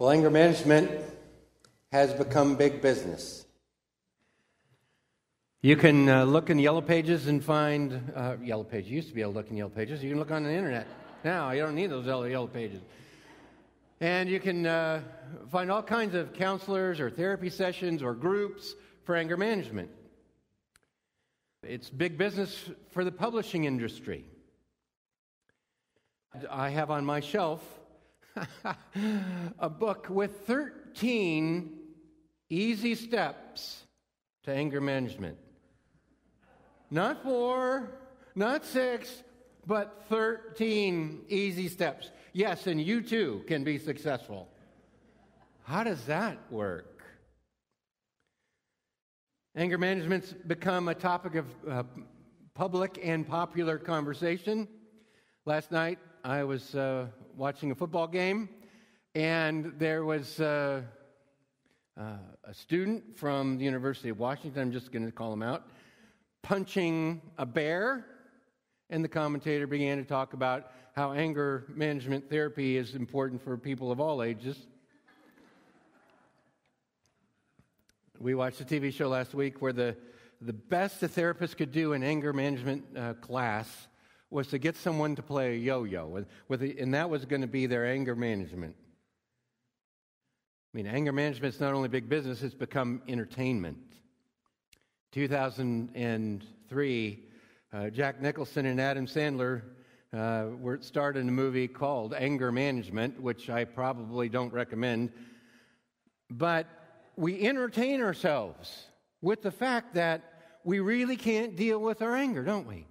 Well, anger management has become big business. You can uh, look in the yellow pages and find uh, yellow pages. You used to be able to look in yellow pages. You can look on the internet now. You don't need those yellow, pages. And you can uh, find all kinds of counselors or therapy sessions or groups for anger management. It's big business for the publishing industry. I have on my shelf a book with 13 easy steps to anger management. Not four, not six, but 13 easy steps. Yes, and you too can be successful. How does that work? Anger management's become a topic of uh, public and popular conversation. Last night, I was uh, watching a football game, and there was uh, uh, a student from the University of Washington, I'm just going to call him out, punching a bear. And the commentator began to talk about how anger management therapy is important for people of all ages. We watched a TV show last week where the, the best a therapist could do in anger management uh, class was to get someone to play a yo-yo, and that was going to be their anger management. I mean, anger management is not only big business; it's become entertainment. 2003, uh, Jack Nicholson and Adam Sandler uh, were starred in a movie called Anger Management, which I probably don't recommend. But we entertain ourselves with the fact that we really can't deal with our anger, don't we?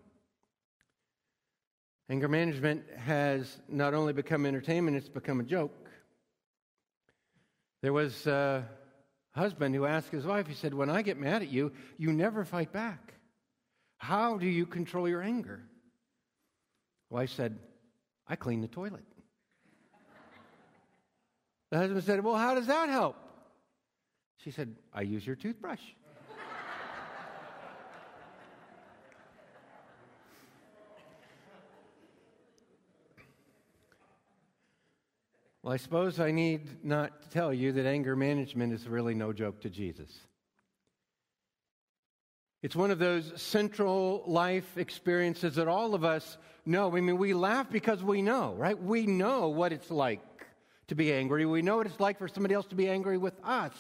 Anger management has not only become entertainment, it's become a joke. There was a husband who asked his wife, he said, When I get mad at you, you never fight back. How do you control your anger? Wife said, I clean the toilet. the husband said, Well, how does that help? She said, I use your toothbrush. Well, I suppose I need not tell you that anger management is really no joke to Jesus. It's one of those central life experiences that all of us know. I mean, we laugh because we know, right? We know what it's like to be angry. We know what it's like for somebody else to be angry with us.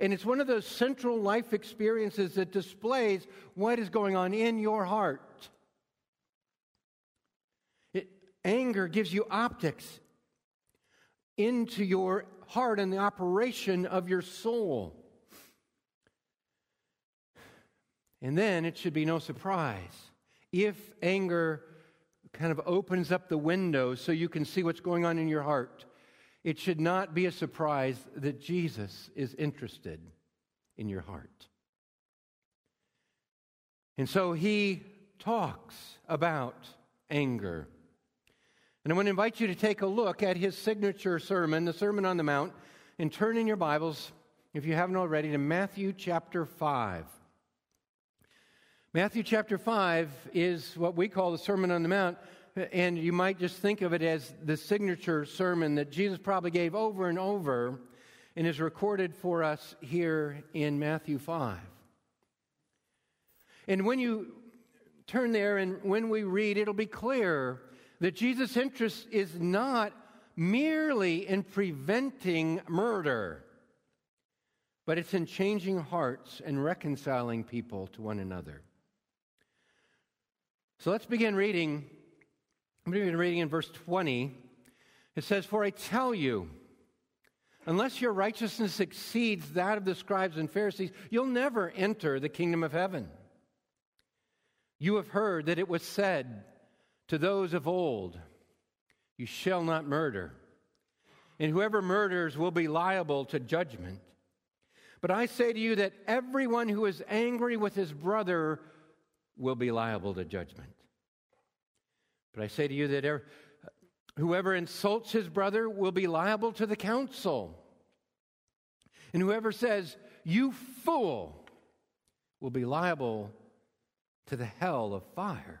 And it's one of those central life experiences that displays what is going on in your heart. It, anger gives you optics into your heart and the operation of your soul. And then it should be no surprise if anger kind of opens up the window so you can see what's going on in your heart. It should not be a surprise that Jesus is interested in your heart. And so he talks about anger. And I want to invite you to take a look at his signature sermon, the Sermon on the Mount, and turn in your Bibles, if you haven't already, to Matthew chapter 5. Matthew chapter 5 is what we call the Sermon on the Mount, and you might just think of it as the signature sermon that Jesus probably gave over and over and is recorded for us here in Matthew 5. And when you turn there and when we read, it'll be clear that Jesus' interest is not merely in preventing murder, but it's in changing hearts and reconciling people to one another. So let's begin reading. I'm going to be reading in verse 20. It says, For I tell you, unless your righteousness exceeds that of the scribes and Pharisees, you'll never enter the kingdom of heaven. You have heard that it was said, to those of old, You shall not murder, and whoever murders will be liable to judgment. But I say to you that everyone who is angry with his brother will be liable to judgment. But I say to you that er, whoever insults his brother will be liable to the council. And whoever says, You fool, will be liable to the hell of fire.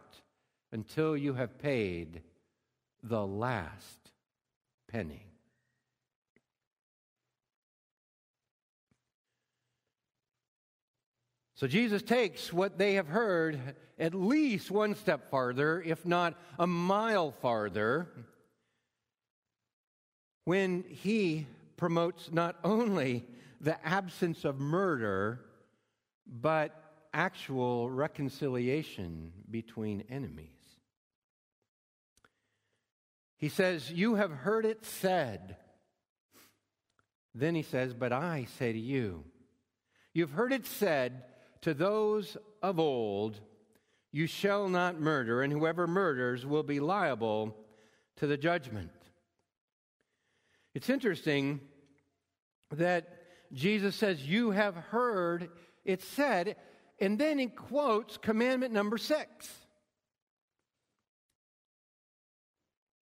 until you have paid the last penny. So Jesus takes what they have heard at least one step farther, if not a mile farther, when he promotes not only the absence of murder, but actual reconciliation between enemies. He says, You have heard it said. Then he says, But I say to you, you've heard it said, to those of old, You shall not murder, and whoever murders will be liable to the judgment. It's interesting that Jesus says, You have heard it said, and then he quotes commandment number six.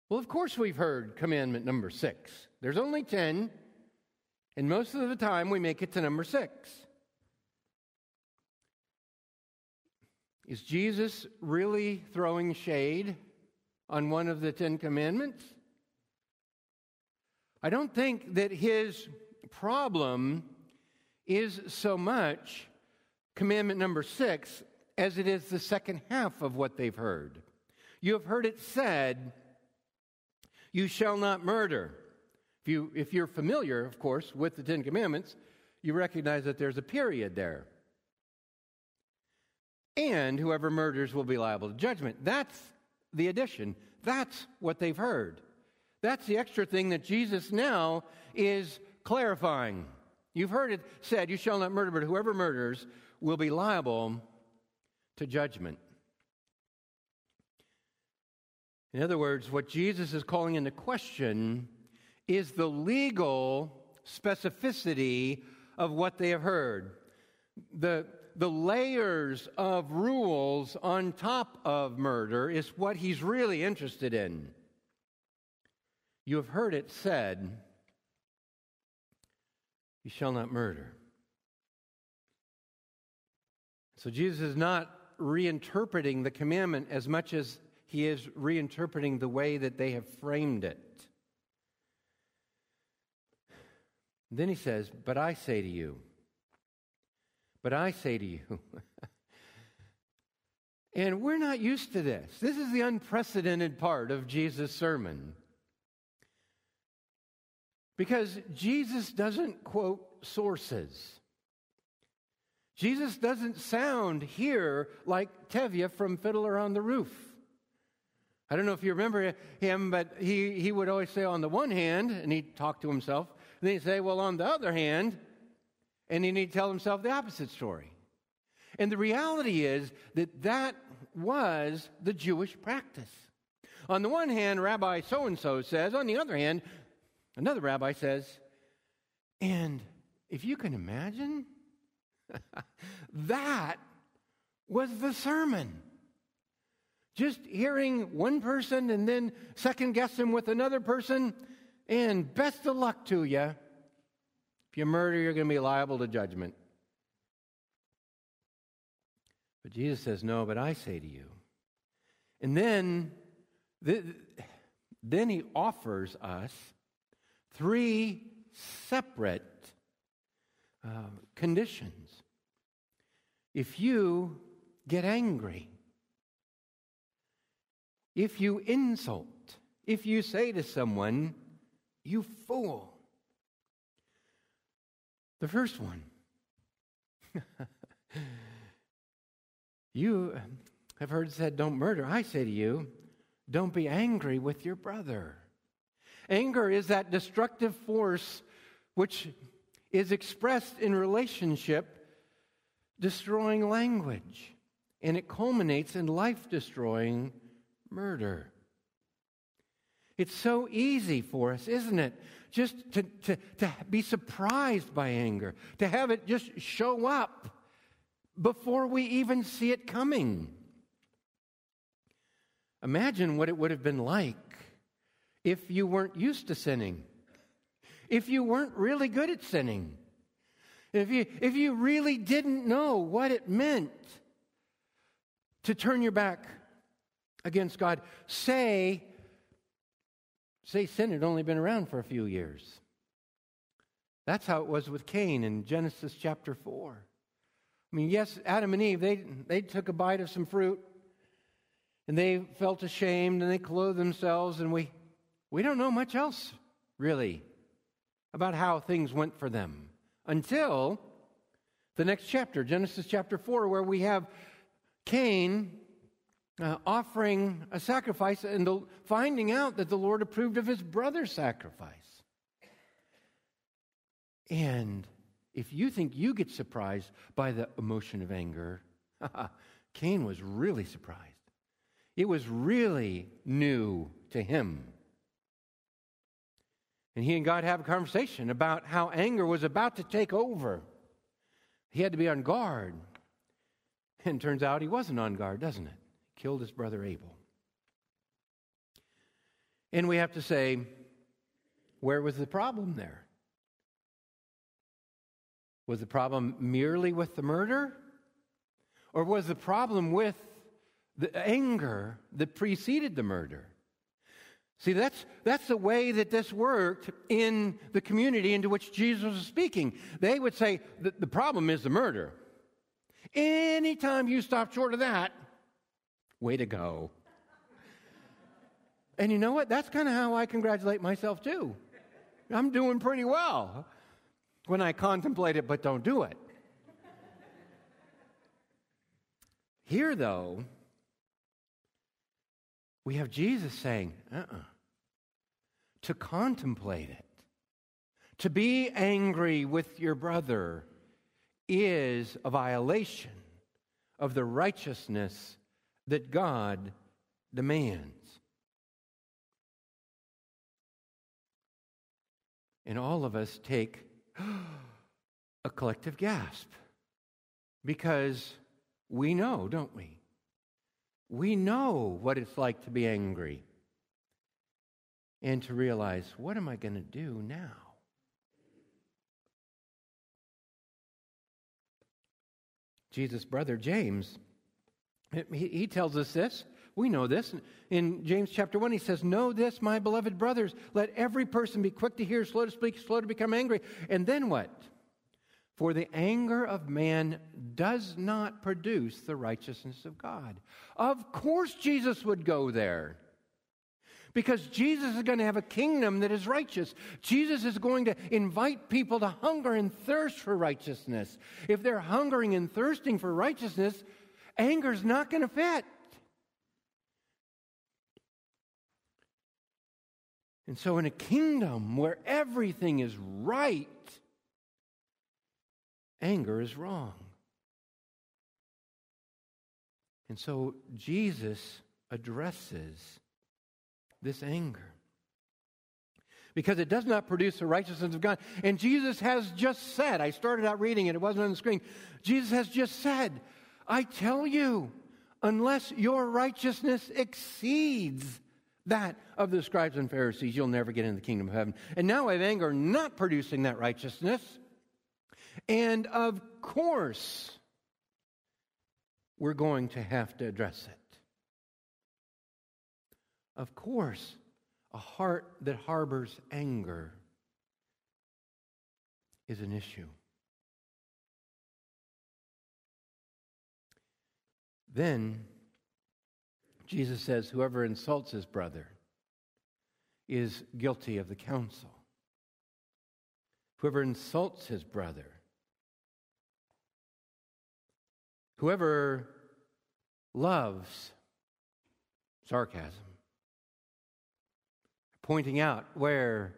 Well, of course, we've heard commandment number six. There's only 10, and most of the time we make it to number six. Is Jesus really throwing shade on one of the Ten Commandments? I don't think that his problem is so much commandment number six as it is the second half of what they've heard. You have heard it said, You shall not murder. If, you, if you're familiar, of course, with the Ten Commandments, you recognize that there's a period there and whoever murders will be liable to judgment. That's the addition. That's what they've heard. That's the extra thing that Jesus now is clarifying. You've heard it said, You shall not murder, but whoever murders will be liable to judgment. In other words, what Jesus is calling into question is the legal specificity of what they have heard. The, the layers of rules on top of murder is what he's really interested in. You have heard it said, You shall not murder. So Jesus is not reinterpreting the commandment as much as he is reinterpreting the way that they have framed it. Then he says, But I say to you, but I say to you, and we're not used to this. This is the unprecedented part of Jesus' sermon. Because Jesus doesn't quote sources. Jesus doesn't sound here like Tevye from Fiddler on the Roof. I don't know if you remember him, but he, he would always say, on the one hand, and he'd talk to himself, and then he'd say, well, on the other hand, and then he'd tell himself the opposite story. And the reality is that that was the Jewish practice. On the one hand, Rabbi so and so says, on the other hand, another rabbi says, and if you can imagine, that was the sermon. Just hearing one person and then second guess him with another person, and best of luck to you. If you murder, you're going to be liable to judgment. But Jesus says, No, but I say to you. And then, then he offers us three separate uh, conditions. If you get angry, if you insult, if you say to someone, you fool, the first one. you have heard said, don't murder. I say to you, don't be angry with your brother. Anger is that destructive force which is expressed in relationship, destroying language. And it culminates in life destroying murder. It's so easy for us, isn't it? Just to, to, to be surprised by anger, to have it just show up before we even see it coming. Imagine what it would have been like if you weren't used to sinning, if you weren't really good at sinning, if you, if you really didn't know what it meant to turn your back against God. Say, say sin had only been around for a few years. That's how it was with Cain in Genesis chapter 4. I mean, yes, Adam and Eve, they, they took a bite of some fruit and they felt ashamed and they clothed themselves, and we, we don't know much else, really, about how things went for them until the next chapter, Genesis chapter 4, where we have Cain uh, offering a sacrifice and the, finding out that the Lord approved of his brother's sacrifice. And if you think you get surprised by the emotion of anger, Cain was really surprised. It was really new to him. And he and God have a conversation about how anger was about to take over. He had to be on guard. And turns out he wasn't on guard, doesn't it? Killed his brother Abel. And we have to say, where was the problem there? Was the problem merely with the murder? Or was the problem with the anger that preceded the murder? See, that's, that's the way that this worked in the community into which Jesus was speaking. They would say that the problem is the murder. Anytime you stop short of that, way to go. And you know what? That's kind of how I congratulate myself too. I'm doing pretty well when I contemplate it but don't do it. Here, though, we have Jesus saying, uh uh-uh. to contemplate it, to be angry with your brother is a violation of the righteousness that God demands. And all of us take a collective gasp because we know, don't we? We know what it's like to be angry and to realize, what am I going to do now? Jesus' brother James, he, tells us this. We know this. In James chapter 1, he says, Know this, my beloved brothers, let every person be quick to hear, slow to speak, slow to become angry. And then what? For the anger of man does not produce the righteousness of God. Of course, Jesus would go there. Because Jesus is going to have a kingdom that is righteous. Jesus is going to invite people to hunger and thirst for righteousness. If they're hungering and thirsting for righteousness, anger's not going to fit. And so, in a kingdom where everything is right, anger is wrong. And so Jesus addresses this anger because it does not produce the righteousness of God. And Jesus has just said, I started out reading it, it wasn't on the screen. Jesus has just said, I tell you, unless your righteousness exceeds that of the scribes and Pharisees, you'll never get into the kingdom of heaven. And now I have anger not producing that righteousness. And of course, we're going to have to address it. Of course, a heart that harbors anger is an issue. Then Jesus says, Whoever insults his brother is guilty of the council. Whoever insults his brother Whoever loves sarcasm, pointing out where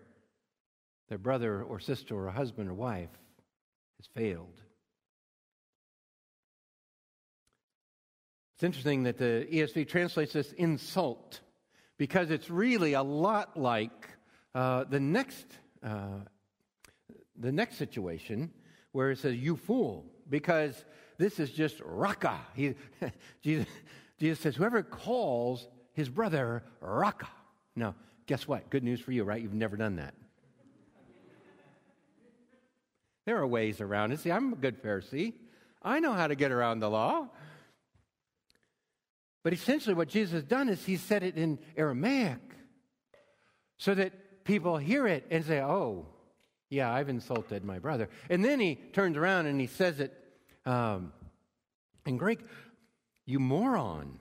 their brother or sister or husband or wife has failed. It's interesting that the ESV translates this insult because it's really a lot like uh, the next uh, the next situation where it says "you fool," because this is just raka. He, Jesus, Jesus says, "Whoever calls his brother raka." Now, guess what? Good news for you, right? You've never done that. There are ways around it. See, I'm a good Pharisee. I know how to get around the law. But essentially, what Jesus has done is he said it in Aramaic so that people hear it and say, oh, yeah, I've insulted my brother. And then he turns around and he says it um, in Greek, you moron.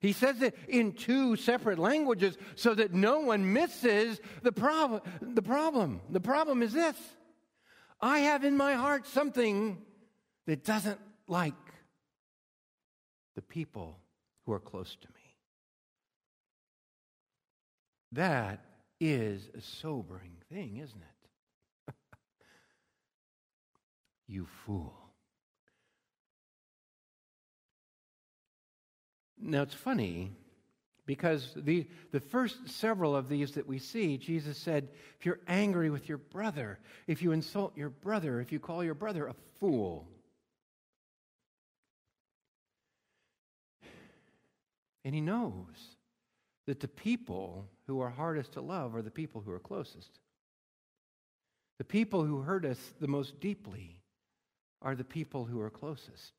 He says it in two separate languages so that no one misses the, prob- the problem. The problem is this I have in my heart something that doesn't like the people who are close to me. That is a sobering thing, isn't it? you fool. Now it's funny because the, the first several of these that we see, Jesus said, if you're angry with your brother, if you insult your brother, if you call your brother a fool, And he knows that the people who are hardest to love are the people who are closest. The people who hurt us the most deeply are the people who are closest.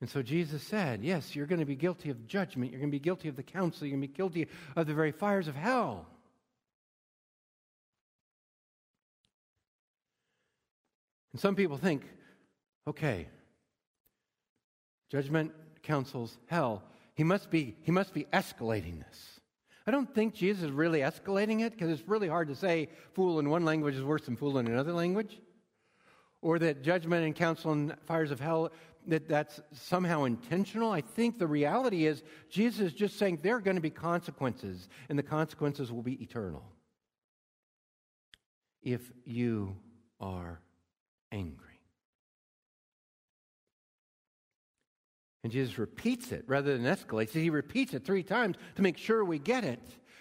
And so Jesus said, Yes, you're going to be guilty of judgment. You're going to be guilty of the council. You're going to be guilty of the very fires of hell. And some people think, okay, judgment, councils, hell. He must be, he must be escalating this. I don't think Jesus is really escalating it because it's really hard to say fool in one language is worse than fool in another language. Or that judgment and council and fires of hell, that that's somehow intentional. I think the reality is Jesus is just saying there are going to be consequences, and the consequences will be eternal if you are angry. And Jesus repeats it rather than escalates He repeats it three times to make sure we get it.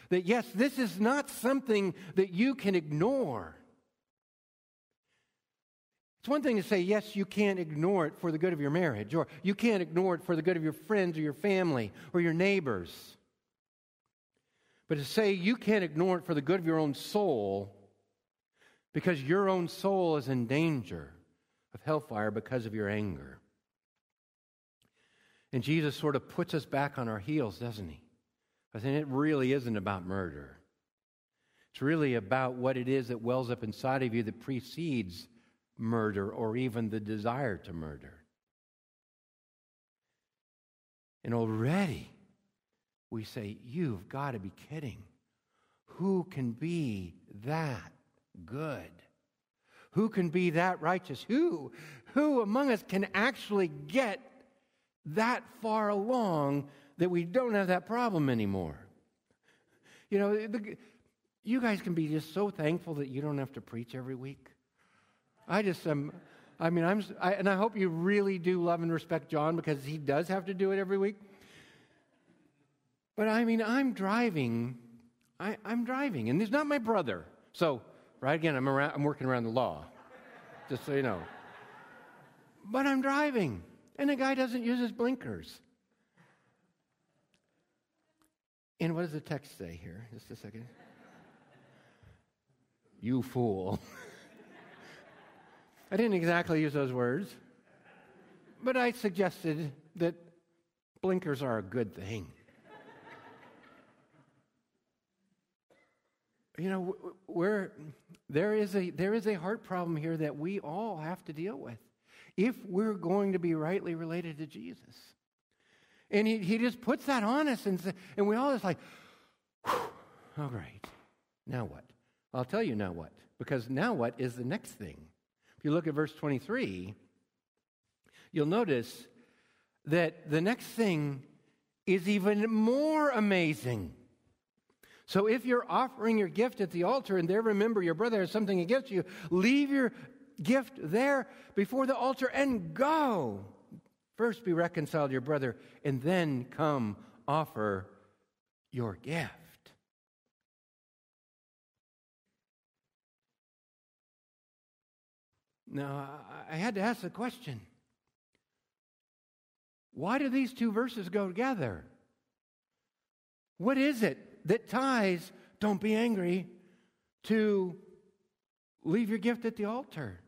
That yes, this is not something that you can ignore. It's one thing to say, yes, you can't ignore it for the good of your marriage, or you can't ignore it for the good of your friends or your family or your neighbors. But to say you can't ignore it for the good of your own soul because your own soul is in danger of hellfire because of your anger. And Jesus sort of puts us back on our heels, doesn't he? I think it really isn't about murder. It's really about what it is that wells up inside of you that precedes murder or even the desire to murder. And already we say, You've got to be kidding. Who can be that good? Who can be that righteous? Who? Who among us can actually get that far along that we don't have that problem anymore. You know, the, you guys can be just so thankful that you don't have to preach every week. I just am. I mean, I'm, I, and I hope you really do love and respect John because he does have to do it every week. But I mean, I'm driving. I, am driving, and he's not my brother. So, right again, I'm around. I'm working around the law, just so you know. But I'm driving. And the guy doesn't use his blinkers. And what does the text say here? Just a second. you fool. I didn't exactly use those words, but I suggested that blinkers are a good thing. you know, where there is a there is a heart problem here that we all have to deal with if we're going to be rightly related to Jesus. And he, he just puts that on us, and, and we all just like, all right, now what? I'll tell you now what, because now what is the next thing. If you look at verse 23, you'll notice that the next thing is even more amazing. So if you're offering your gift at the altar and there remember your brother has something against you, leave your gift there before the altar and go. First be reconciled to your brother, and then come offer your gift. Now, I had to ask the question why do these two verses go together? What is it that ties don't be angry to leave your gift at the altar?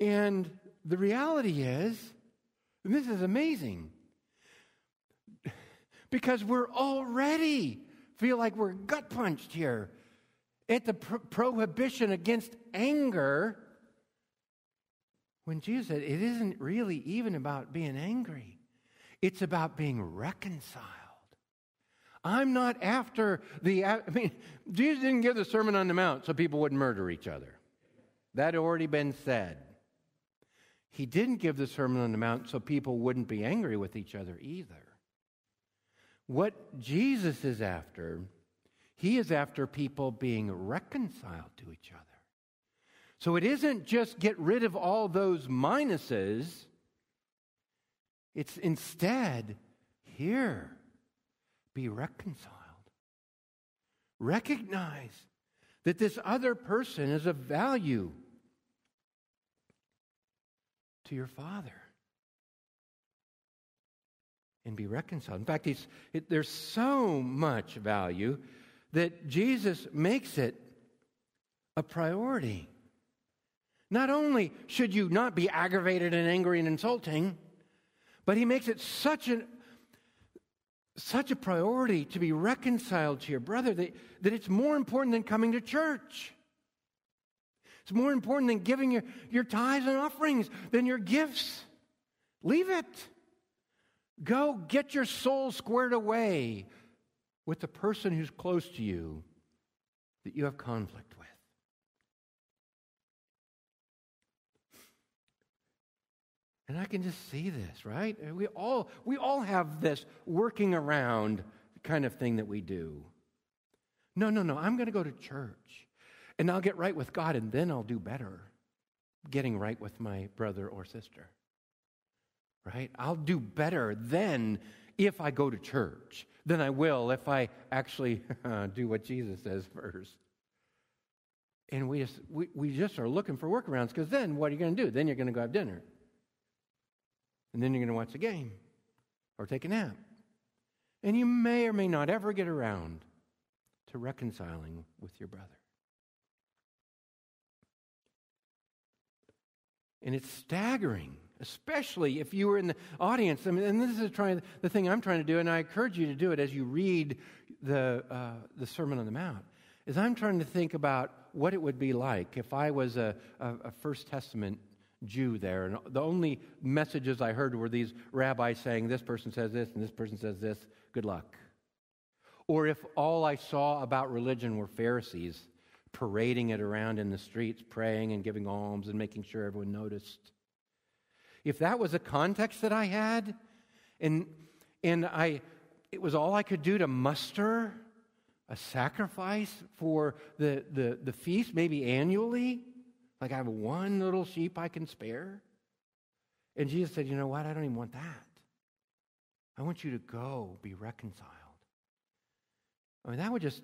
And the reality is, and this is amazing, because we're already feel like we're gut punched here at the pro- prohibition against anger when Jesus said it isn't really even about being angry, it's about being reconciled. I'm not after the, I mean, Jesus didn't give the Sermon on the Mount so people wouldn't murder each other. That had already been said. He didn't give the Sermon on the Mount so people wouldn't be angry with each other either. What Jesus is after, he is after people being reconciled to each other. So it isn't just get rid of all those minuses, it's instead here, be reconciled. Recognize that this other person is of value to your Father. And be reconciled. In fact, it, there's so much value that Jesus makes it a priority. Not only should you not be aggravated and angry and insulting, but he makes it such an such a priority to be reconciled to your brother that, that it's more important than coming to church. It's more important than giving your, your tithes and offerings, than your gifts. Leave it. Go get your soul squared away with the person who's close to you that you have conflict with. And I can just see this, right? We all, we all have this working around kind of thing that we do. No, no, no. I'm going to go to church. And I'll get right with God, and then I'll do better getting right with my brother or sister. Right? I'll do better then if I go to church than I will if I actually do what Jesus says first. And we just, we, we just are looking for workarounds because then what are you going to do? Then you're going to go have dinner. And then you're going to watch a game or take a nap. And you may or may not ever get around to reconciling with your brother. And it's staggering, especially if you were in the audience. I mean, and this is trying, the thing I'm trying to do, and I encourage you to do it as you read the, uh, the Sermon on the Mount, is I'm trying to think about what it would be like if I was a, a, a First Testament Jew there, and the only messages I heard were these rabbis saying, this person says this, and this person says this, good luck. Or if all I saw about religion were Pharisees parading it around in the streets, praying and giving alms and making sure everyone noticed. If that was a context that I had, and, and I, it was all I could do to muster a sacrifice for the, the, the feast, maybe annually, like I have one little sheep I can spare. And Jesus said, You know what? I don't even want that. I want you to go be reconciled. I mean, that would just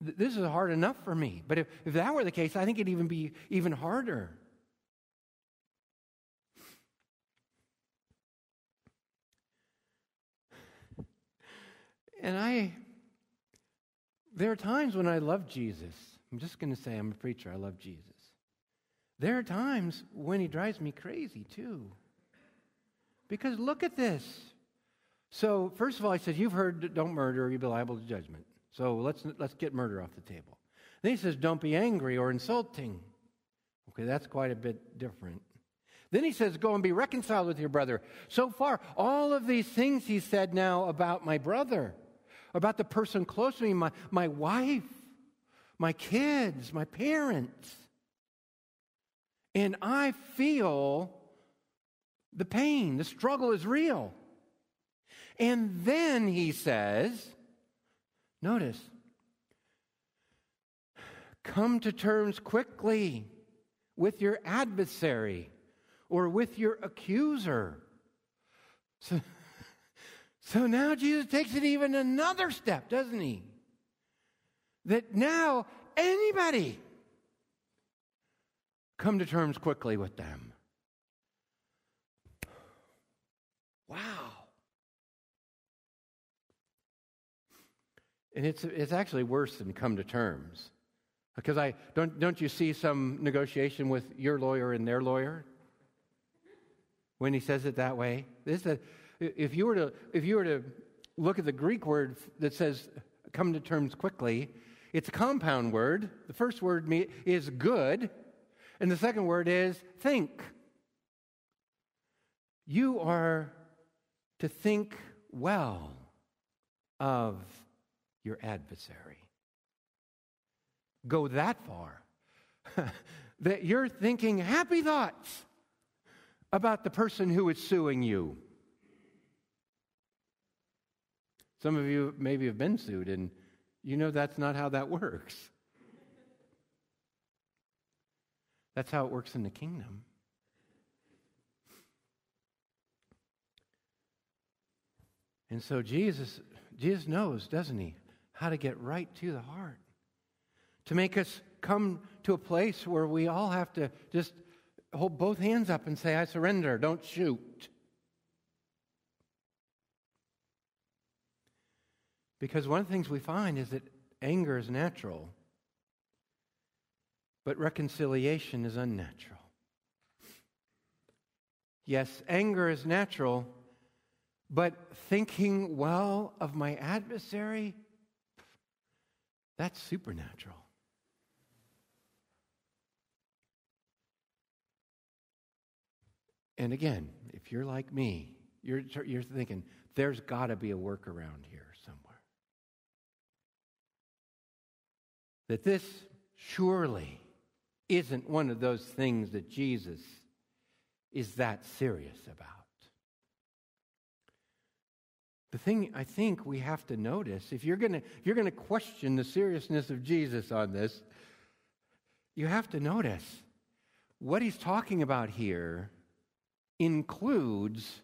this is hard enough for me. But if, if that were the case, I think it'd even be even harder. And I, there are times when I love Jesus. I'm just going to say I'm a preacher. I love Jesus. There are times when he drives me crazy too. Because look at this. So, first of all, I said, You've heard don't murder, you'll be liable to judgment. So let's, let's get murder off the table. Then he says, don't be angry or insulting. Okay, that's quite a bit different. Then he says, go and be reconciled with your brother. So far, all of these things he said now about my brother, about the person close to me, my, my wife, my kids, my parents. And I feel the pain, the struggle is real. And then he says, Notice, come to terms quickly with your adversary or with your accuser. So, so now Jesus takes it even another step, doesn't he? That now anybody come to terms quickly with them. Wow. And it's, it's actually worse than come to terms. Because I don't, don't you see some negotiation with your lawyer and their lawyer? When he says it that way? This a, if, you were to, if you were to look at the Greek word that says come to terms quickly, it's a compound word. The first word is good, and the second word is think. You are to think well of your adversary. Go that far that you're thinking happy thoughts about the person who is suing you. Some of you maybe have been sued, and you know that's not how that works. That's how it works in the kingdom. And so Jesus, Jesus knows, doesn't he, how to get right to the heart. To make us come to a place where we all have to just hold both hands up and say, I surrender, don't shoot. Because one of the things we find is that anger is natural, but reconciliation is unnatural. Yes, anger is natural, but thinking well of my adversary, that's supernatural. And again, if you're like me, you're, you're thinking, there's got to be a workaround here somewhere. That this surely isn't one of those things that Jesus is that serious about. The thing I think we have to notice, if you're going to question the seriousness of Jesus on this, you have to notice what he's talking about here includes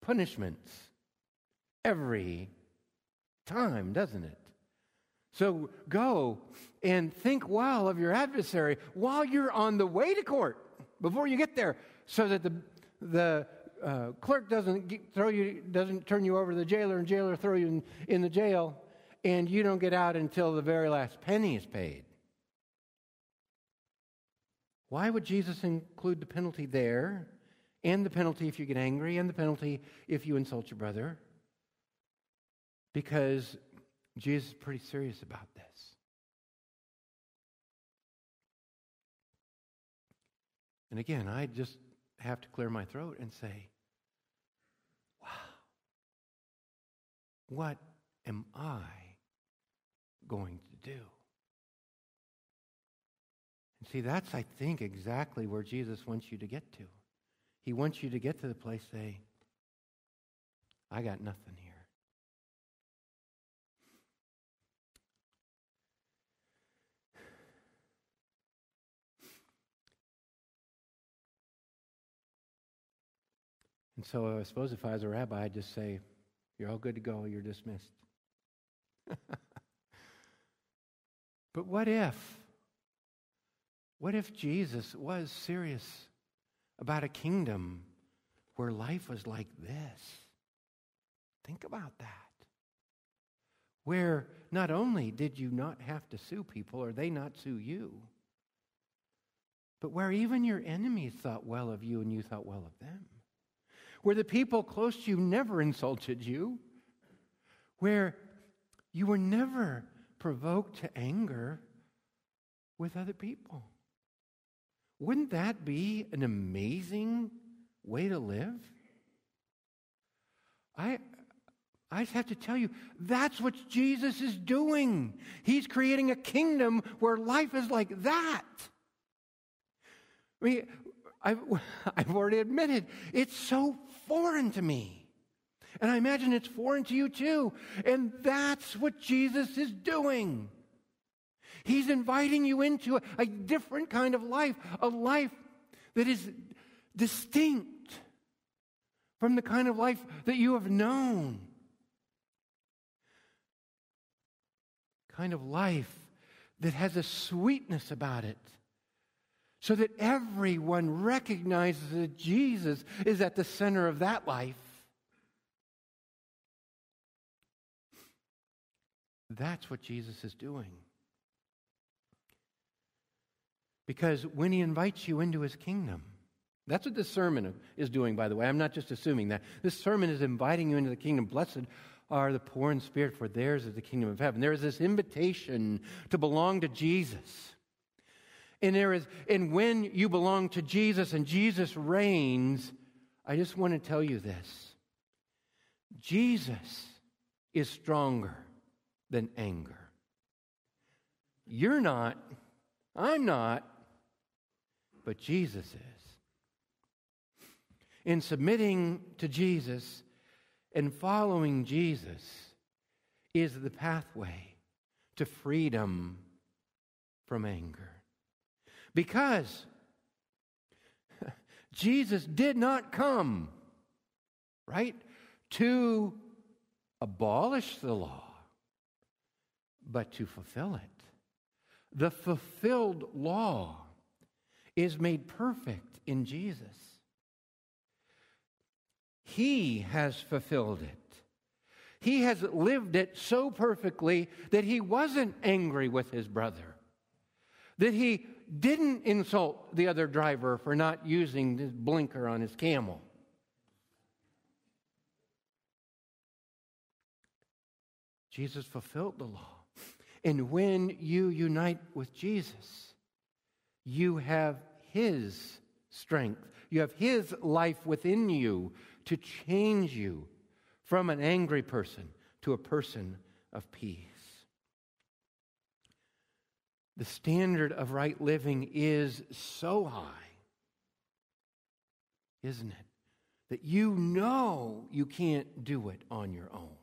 punishments every time, doesn't it? So go and think well of your adversary while you're on the way to court before you get there so that the, the uh, clerk doesn't get, throw you, doesn't turn you over to the jailer and jailer throw you in, in the jail and you don't get out until the very last penny is paid. Why would Jesus include the penalty there and the penalty if you get angry, and the penalty if you insult your brother. Because Jesus is pretty serious about this. And again, I just have to clear my throat and say, what am I going to do? And see, that's, I think, exactly where Jesus wants you to get to. He wants you to get to the place, say, I got nothing here. And so I suppose if I was a rabbi, I'd just say, You're all good to go, you're dismissed. but what if? What if Jesus was serious about a kingdom where life was like this. Think about that. Where not only did you not have to sue people or they not sue you, but where even your enemies thought well of you and you thought well of them. Where the people close to you never insulted you. Where you were never provoked to anger with other people. Wouldn't that be an amazing way to live? I, I just have to tell you, that's what Jesus is doing. He's creating a kingdom where life is like that. I mean, I've, I've already admitted it's so foreign to me. And I imagine it's foreign to you too. And that's what Jesus is doing. He's inviting you into a, a different kind of life, a life that is distinct from the kind of life that you have known. Kind of life that has a sweetness about it so that everyone recognizes that Jesus is at the center of that life. That's what Jesus is doing. Because when he invites you into his kingdom, that's what this sermon is doing, by the way. I'm not just assuming that. This sermon is inviting you into the kingdom. Blessed are the poor in spirit, for theirs is the kingdom of heaven. There is this invitation to belong to Jesus. And there is, and when you belong to Jesus and Jesus reigns, I just want to tell you this. Jesus is stronger than anger. You're not, I'm not, but Jesus is. In submitting to Jesus and following Jesus is the pathway to freedom from anger. Because Jesus did not come, right, to abolish the law, but to fulfill it. The fulfilled law is made perfect in Jesus. He has fulfilled it. He has lived it so perfectly that he wasn't angry with his brother, that he didn't insult the other driver for not using the blinker on his camel. Jesus fulfilled the law. And when you unite with Jesus, you have His strength, you have His life within you to change you from an angry person to a person of peace. The standard of right living is so high, isn't it? That you know you can't do it on your own.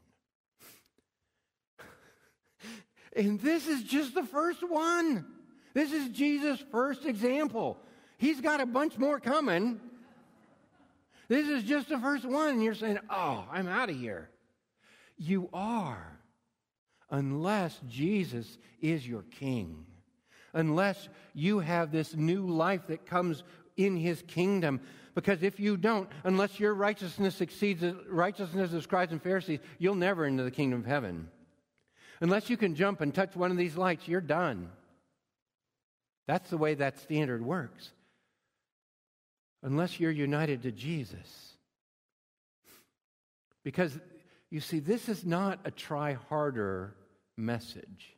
and this is just the first one. This is Jesus' first example. He's got a bunch more coming. This is just the first one. And you're saying, oh, I'm out of here. You are, unless Jesus is your king unless you have this new life that comes in his kingdom. Because if you don't, unless your righteousness exceeds the righteousness of scribes and Pharisees, you'll never enter the kingdom of heaven. Unless you can jump and touch one of these lights, you're done. That's the way that standard works. Unless you're united to Jesus. Because, you see, this is not a try harder message.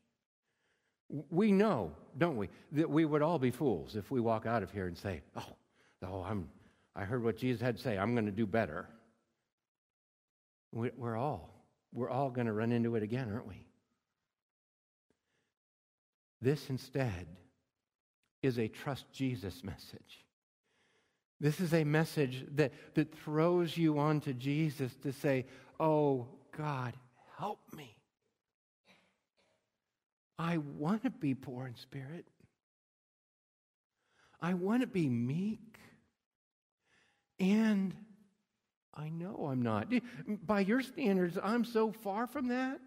We know, don't we, that we would all be fools if we walk out of here and say, "Oh, oh, I'm, I heard what Jesus had to say. I'm going to do better." We're all, we're all going to run into it again, aren't we? This instead is a trust Jesus message. This is a message that, that throws you onto Jesus to say, Oh, God, help me. I want to be poor in spirit. I want to be meek. And I know I'm not. By your standards, I'm so far from that.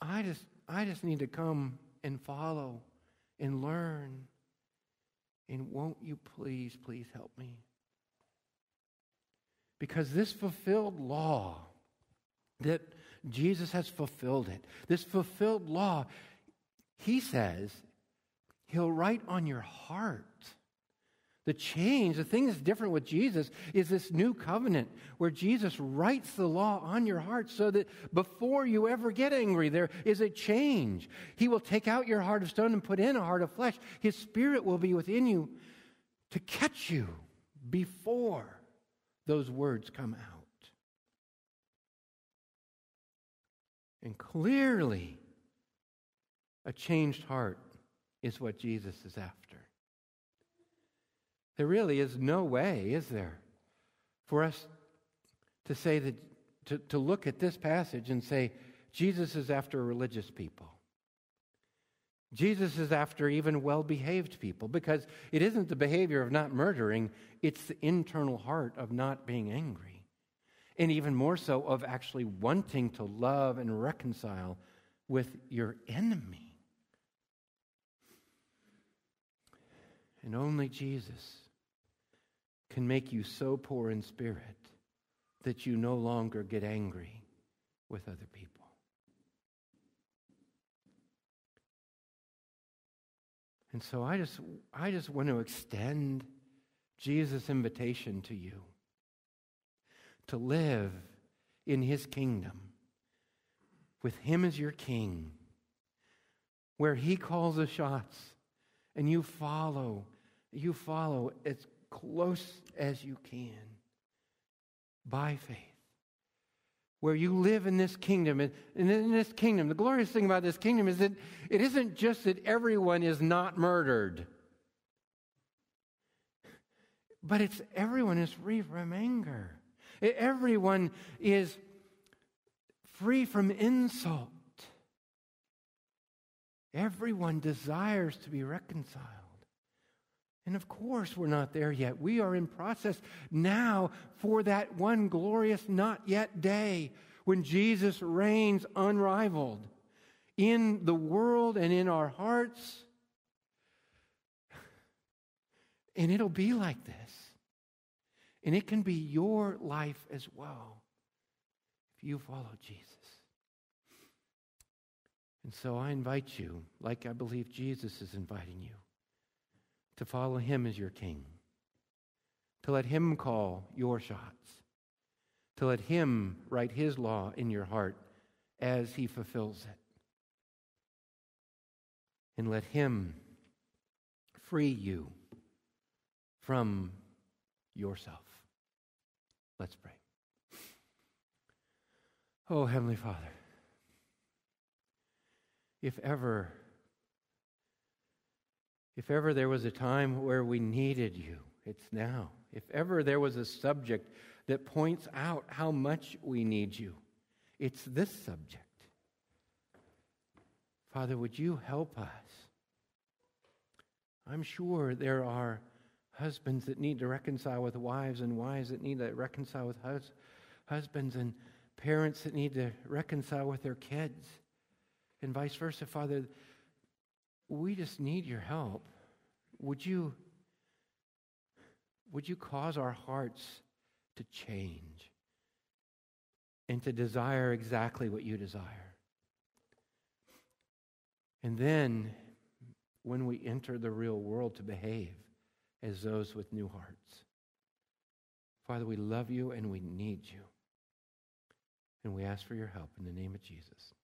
I just, I just need to come and follow and learn. And won't you please, please help me? Because this fulfilled law that Jesus has fulfilled it. This fulfilled law, he says, he'll write on your heart. The change, the thing that's different with Jesus is this new covenant where Jesus writes the law on your heart so that before you ever get angry, there is a change. He will take out your heart of stone and put in a heart of flesh. His spirit will be within you to catch you before those words come out. And clearly, a changed heart is what Jesus is after. There really is no way, is there, for us to say that, to, to look at this passage and say, Jesus is after religious people. Jesus is after even well behaved people because it isn't the behavior of not murdering, it's the internal heart of not being angry. And even more so, of actually wanting to love and reconcile with your enemy. And only Jesus can make you so poor in spirit that you no longer get angry with other people. And so I just, I just want to extend Jesus' invitation to you to live in his kingdom with him as your king, where he calls the shots and you follow, you follow as close as you can by faith where you live in this kingdom. And in this kingdom, the glorious thing about this kingdom is that it isn't just that everyone is not murdered, but it's everyone is free from anger. Everyone is free from insult. Everyone desires to be reconciled. And of course, we're not there yet. We are in process now for that one glorious not yet day when Jesus reigns unrivaled in the world and in our hearts. And it'll be like this. And it can be your life as well if you follow Jesus. And so I invite you, like I believe Jesus is inviting you to follow him as your king, to let him call your shots, to let him write his law in your heart as he fulfills it, and let him free you from yourself. Let's pray. Oh, Heavenly Father, if ever if ever there was a time where we needed you, it's now. If ever there was a subject that points out how much we need you, it's this subject. Father, would you help us? I'm sure there are husbands that need to reconcile with wives and wives that need to reconcile with hus- husbands and parents that need to reconcile with their kids and vice versa. Father, we just need your help. Would you, would you cause our hearts to change and to desire exactly what you desire? And then, when we enter the real world, to behave as those with new hearts. Father, we love you and we need you. And we ask for your help in the name of Jesus.